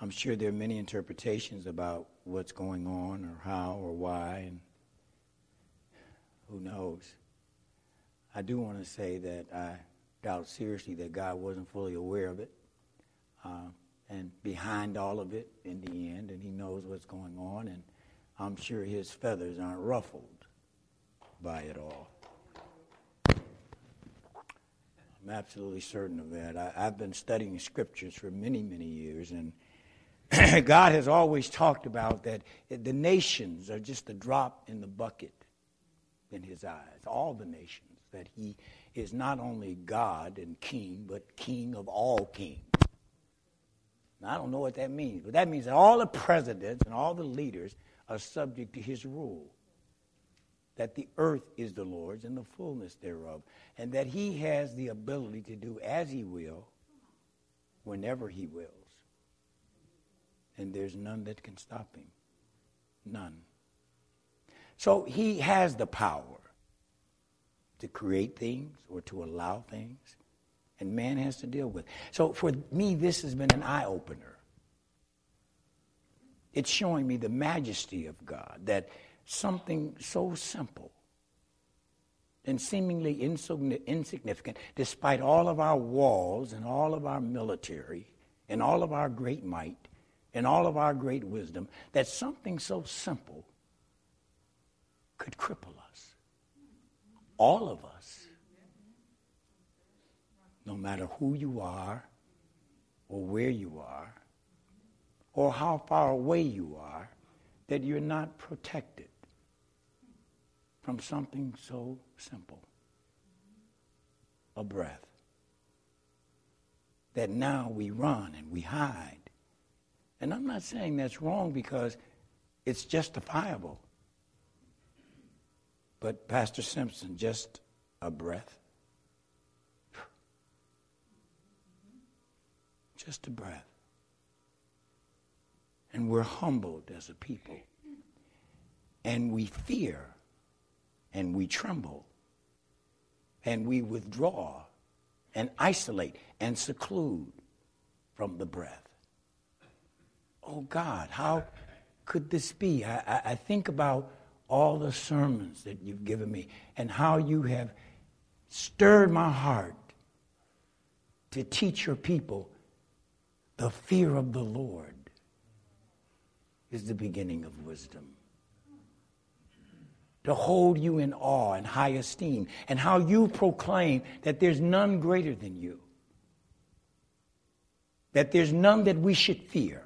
I'm sure there are many interpretations about what's going on or how or why, and who knows. I do want to say that I doubt seriously that God wasn't fully aware of it uh, and behind all of it in the end, and He knows what's going on, and I'm sure His feathers aren't ruffled by it all. I'm absolutely certain of that. I, have been studying scriptures for many, many years, and God has always talked about that the nations are just a drop in the bucket in His eyes, all the nations, that He is not only God and King, but King of all kings. Now, I don't know what that means, but that means that all the presidents and all the leaders are subject to His rule that the earth is the Lord's and the fullness thereof, and that he has the ability to do as he will, whenever he wills. And there's none that can stop him. None. So he has the power to create things or to allow things, and man has to deal with. So for me, this has been an eye opener. It's showing me the majesty of God that something so simple and seemingly insignificant, despite all of our walls and all of our military and all of our great might and all of our great wisdom, that something so simple could cripple us. All of us. No matter who you are or where you are or how far away you are, that you're not protected from something so simple a breath. That now we run and we hide. And I'm not saying that's wrong because it's justifiable. But, Pastor Simpson, just a breath. Just a breath. And we're humbled as a people. And we fear and we tremble and we withdraw and isolate and seclude from the breath. Oh God, how could this be? I, I, I, think about all the sermons that you've given me and how you have stirred my heart to teach your people the fear of the Lord is the beginning of wisdom. To hold you in awe and high esteem, and how you proclaim that there's none greater than you, that there's none that we should fear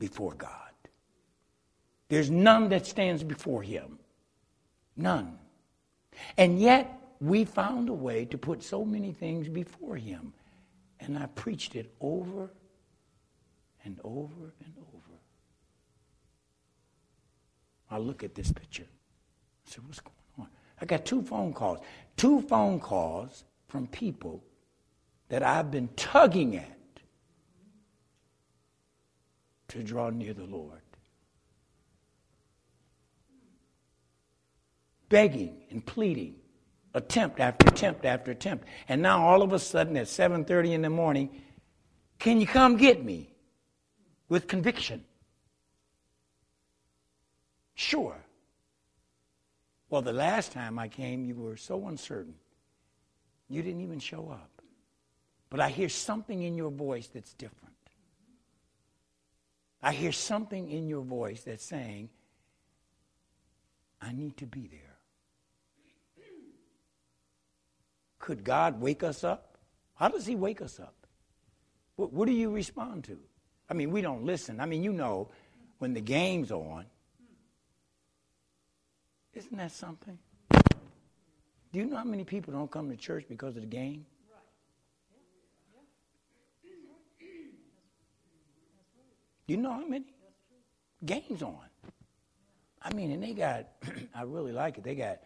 before God. There's none that stands before Him. None. And yet, we found a way to put so many things before Him. And I preached it over and over and over. I look at this picture. I said, what's going on? I got two phone calls. Two phone calls from people that I've been tugging at to draw near the Lord. Begging and pleading, attempt after attempt after attempt. And now all of a sudden at 7:30 in the morning, can you come get me? With conviction. Sure. Well, the last time I came, you were so uncertain. You didn't even show up. But I hear something in your voice that's different. I hear something in your voice that's saying, I need to be there. Could God wake us up? How does He wake us up? What, what do you respond to? I mean, we don't listen. I mean, you know, when the game's on, isn't that something? Do you know how many people don't come to church because of the game? Do you know how many? Games on. I mean, and they got, I really like it. They got,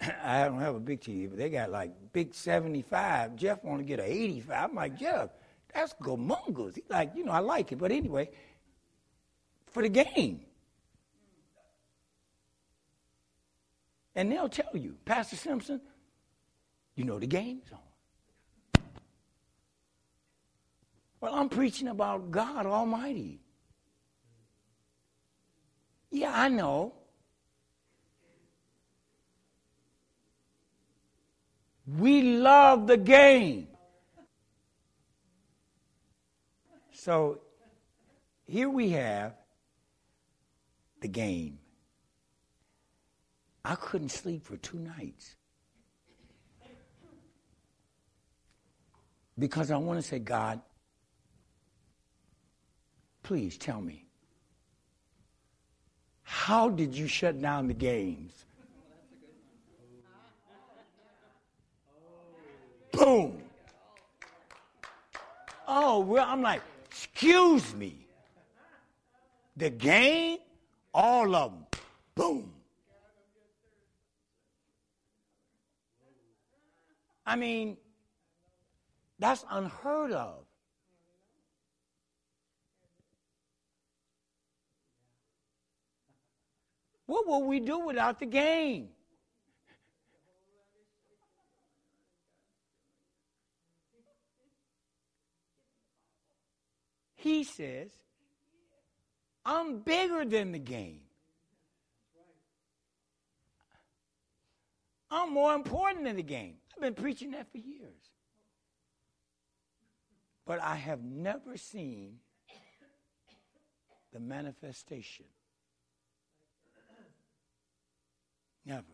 I don't have a big TV, but they got like big 75. Jeff want to get an 85. I'm like, Jeff, that's gomungus. He's like, you know, I like it. But anyway, for the game. And they'll tell you, Pastor Simpson, you know the game's on. Well, I'm preaching about God Almighty. Yeah, I know. We love the game. So here we have the game. I couldn't sleep for two nights. Because I want to say, God, please tell me, how did you shut down the games? Boom. Oh, well, I'm like, excuse me. The game, all of them, boom. I mean, that's unheard of. What will we do without the game? He says, I'm bigger than the game. I'm more important than the game. I've been preaching that for years. But I have never seen the manifestation. Never.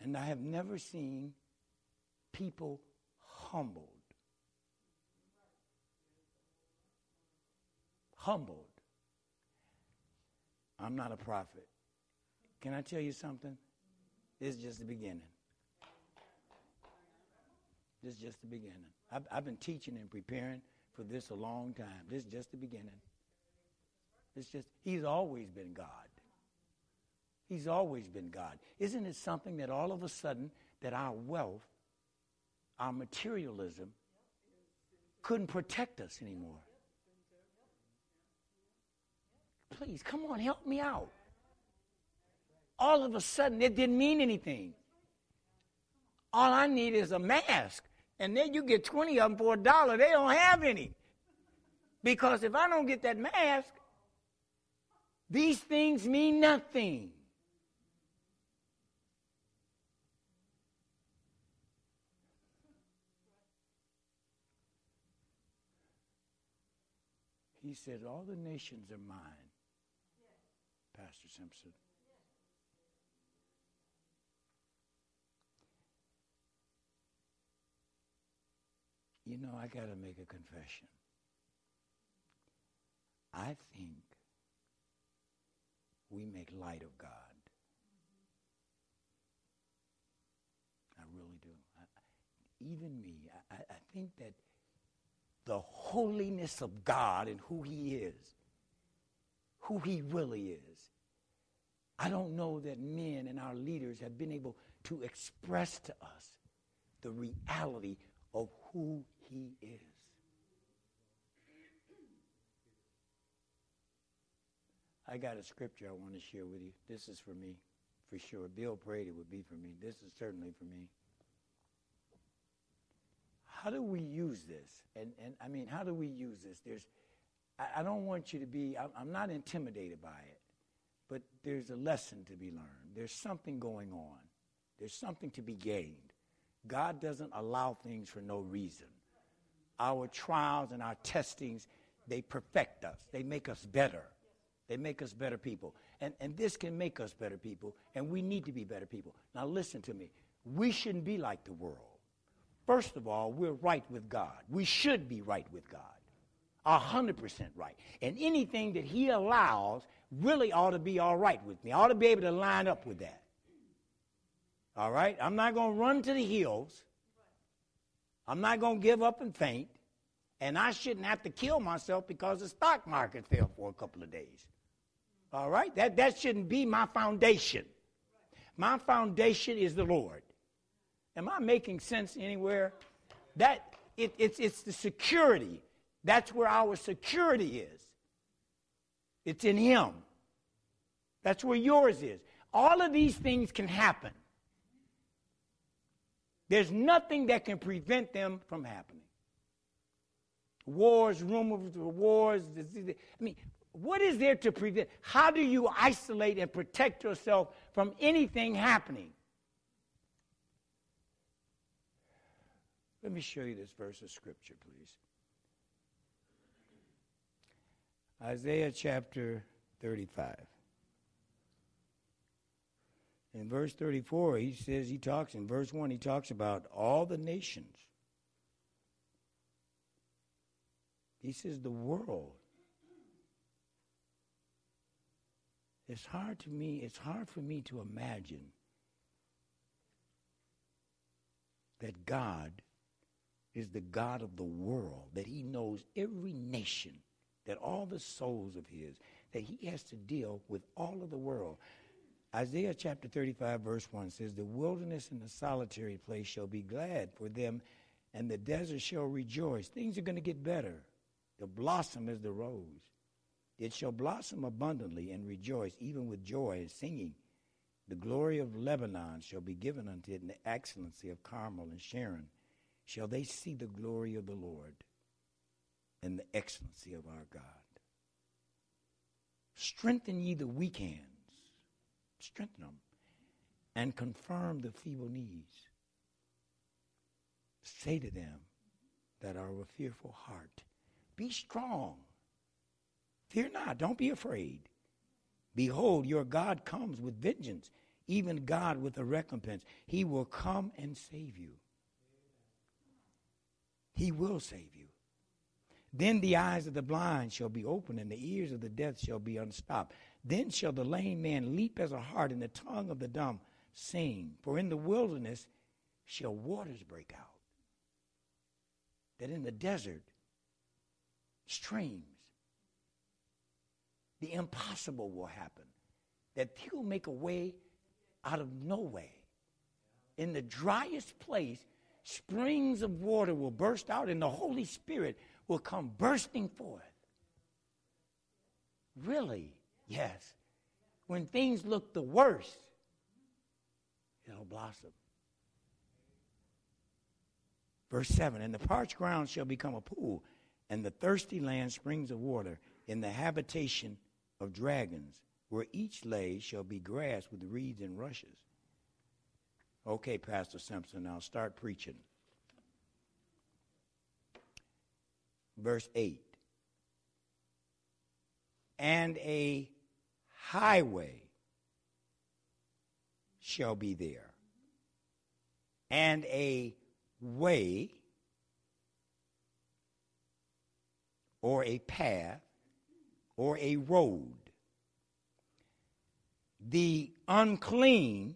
And I have never seen people humbled. Humbled. I'm not a prophet. Can I tell you something? Is just the beginning. This is just the beginning. I've, I've been teaching and preparing for this a long time. This is just the beginning. It's just, he's always been God. He's always been God. Isn't it something that all of a sudden that our wealth, our materialism, couldn't protect us anymore? Please, come on, help me out all of a sudden it didn't mean anything. All I need is a mask. And then you get 20 of them for a dollar. They don't have any. Because if I don't get that mask, these things mean nothing. He said, All the nations are mine, Pastor Simpson. You know, I got to make a confession. I think we make light of God. I really do. I, even me, I, I think that the holiness of God and who He is, who He really is, I don't know that men and our leaders have been able to express to us the reality of who he is. I got a scripture I want to share with you. This is for me, for sure. Bill prayed it would be for me. This is certainly for me. How do we use this? And, and I mean, how do we use this? There's, I, I don't want you to be, I, I'm not intimidated by it, but there's a lesson to be learned. There's something going on, there's something to be gained. God doesn't allow things for no reason our trials and our testings, they perfect us. They make us better. They make us better people. And, and this can make us better people, and we need to be better people. Now, listen to me. We shouldn't be like the world. First of all, we're right with God. We should be right with God. A hundred percent right. And anything that He allows really ought to be all right with me. I ought to be able to line up with that. All right? I'm not going to run to the hills I'm not going to give up and faint. And I shouldn't have to kill myself because the stock market fell for a couple of days. All right? That, that shouldn't be my foundation. My foundation is the Lord. Am I making sense anywhere? That it, it's, it's the security. That's where our security is. It's in Him. That's where yours is. All of these things can happen. There's nothing that can prevent them from happening. wars, rumors of wars. I mean, what is there to prevent? How do you isolate and protect yourself from anything happening? Let me show you this verse of scripture, please. Isaiah chapter 35. In verse 34, he says, he talks, in verse 1, he talks about all the nations. He says, the world. It's hard to me, it's hard for me to imagine that God is the God of the world, that he knows every nation, that all the souls of his, that he has to deal with all of the world. Isaiah chapter 35, verse 1 says, The wilderness and the solitary place shall be glad for them, and the desert shall rejoice. Things are going to get better. The blossom is the rose. It shall blossom abundantly and rejoice, even with joy and singing. The glory of Lebanon shall be given unto it, and the excellency of Carmel and Sharon. Shall they see the glory of the Lord and the excellency of our God? Strengthen ye the weak hands strengthen them, and confirm the feeble knees. Say to them that are of a fearful heart, Be strong. Fear not. Don't be afraid. Behold, your God comes with vengeance, even God with a recompense. He will come and save you. He will save you. Then the eyes of the blind shall be opened, and the ears of the deaf shall be unstopped. Then shall the lame man leap as a hart, and the tongue of the dumb sing. For in the wilderness shall waters break out. That in the desert, streams. The impossible will happen. That he'll make a way out of no way. In the driest place, springs of water will burst out, and the Holy Spirit will come bursting forth. Really? Yes. When things look the worst, it'll blossom. Verse 7 And the parched ground shall become a pool, and the thirsty land springs of water, in the habitation of dragons, where each lay shall be grass with reeds and rushes. Okay, Pastor Simpson, now start preaching. Verse 8 And a highway shall be there, and a way or a path or a road. The unclean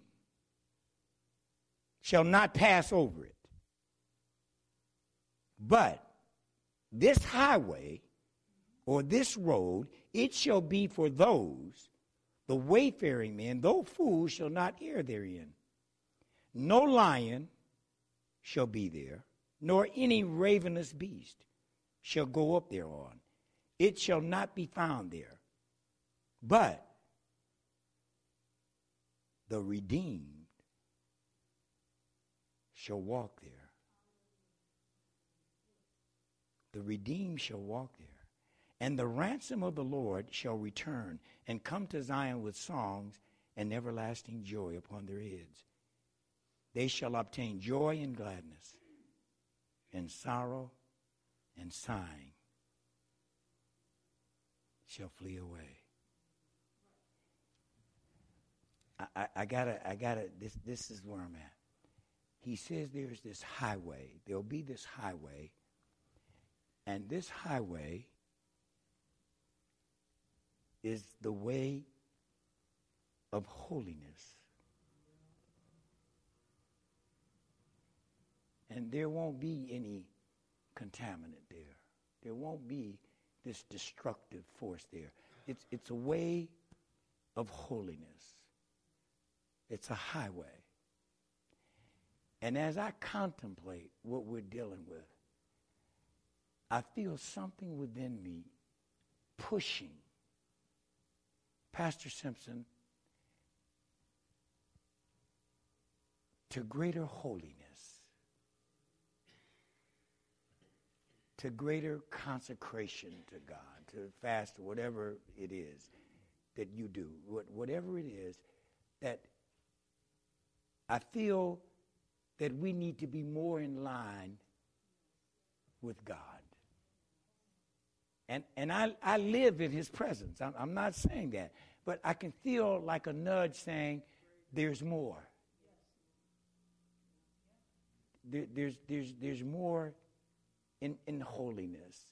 shall not pass over it. But this highway or this road, it shall be for those the wayfaring men, though fools, shall not err therein. No lion shall be there, nor any ravenous beast shall go up thereon. It shall not be found there. But the redeemed shall walk there. The redeemed shall walk there. And the ransom of the Lord shall return and come to Zion with songs and everlasting joy upon their heads. They shall obtain joy and gladness, and sorrow and sighing shall flee away. I, I, I, gotta, I gotta, this, this is where I'm at. He says there's this highway. There'll be this highway, and this highway is the way of holiness. And there won't be any contaminant there. There won't be this destructive force there. It's, it's a way of holiness. It's a highway. And as I contemplate what we're dealing with, I feel something within me pushing. Pastor Simpson, to greater holiness, to greater consecration to God, to fast, whatever it is that you do, whatever it is, that I feel that we need to be more in line with God. And, and I, I live in his presence. I'm, I'm not saying that. But I can feel like a nudge saying, there's more. There, there's, there's, there's more in, in holiness.